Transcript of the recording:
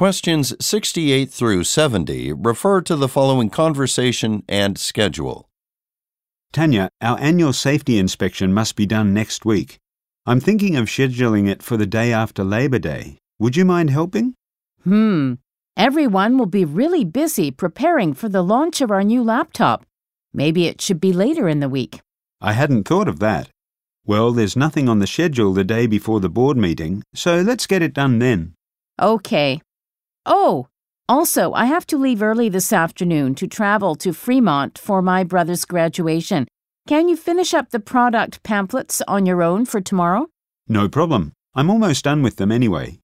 Questions 68 through 70 refer to the following conversation and schedule. Tanya, our annual safety inspection must be done next week. I'm thinking of scheduling it for the day after Labor Day. Would you mind helping? Hmm. Everyone will be really busy preparing for the launch of our new laptop. Maybe it should be later in the week. I hadn't thought of that. Well, there's nothing on the schedule the day before the board meeting, so let's get it done then. Okay. Oh, also, I have to leave early this afternoon to travel to Fremont for my brother's graduation. Can you finish up the product pamphlets on your own for tomorrow? No problem. I'm almost done with them anyway.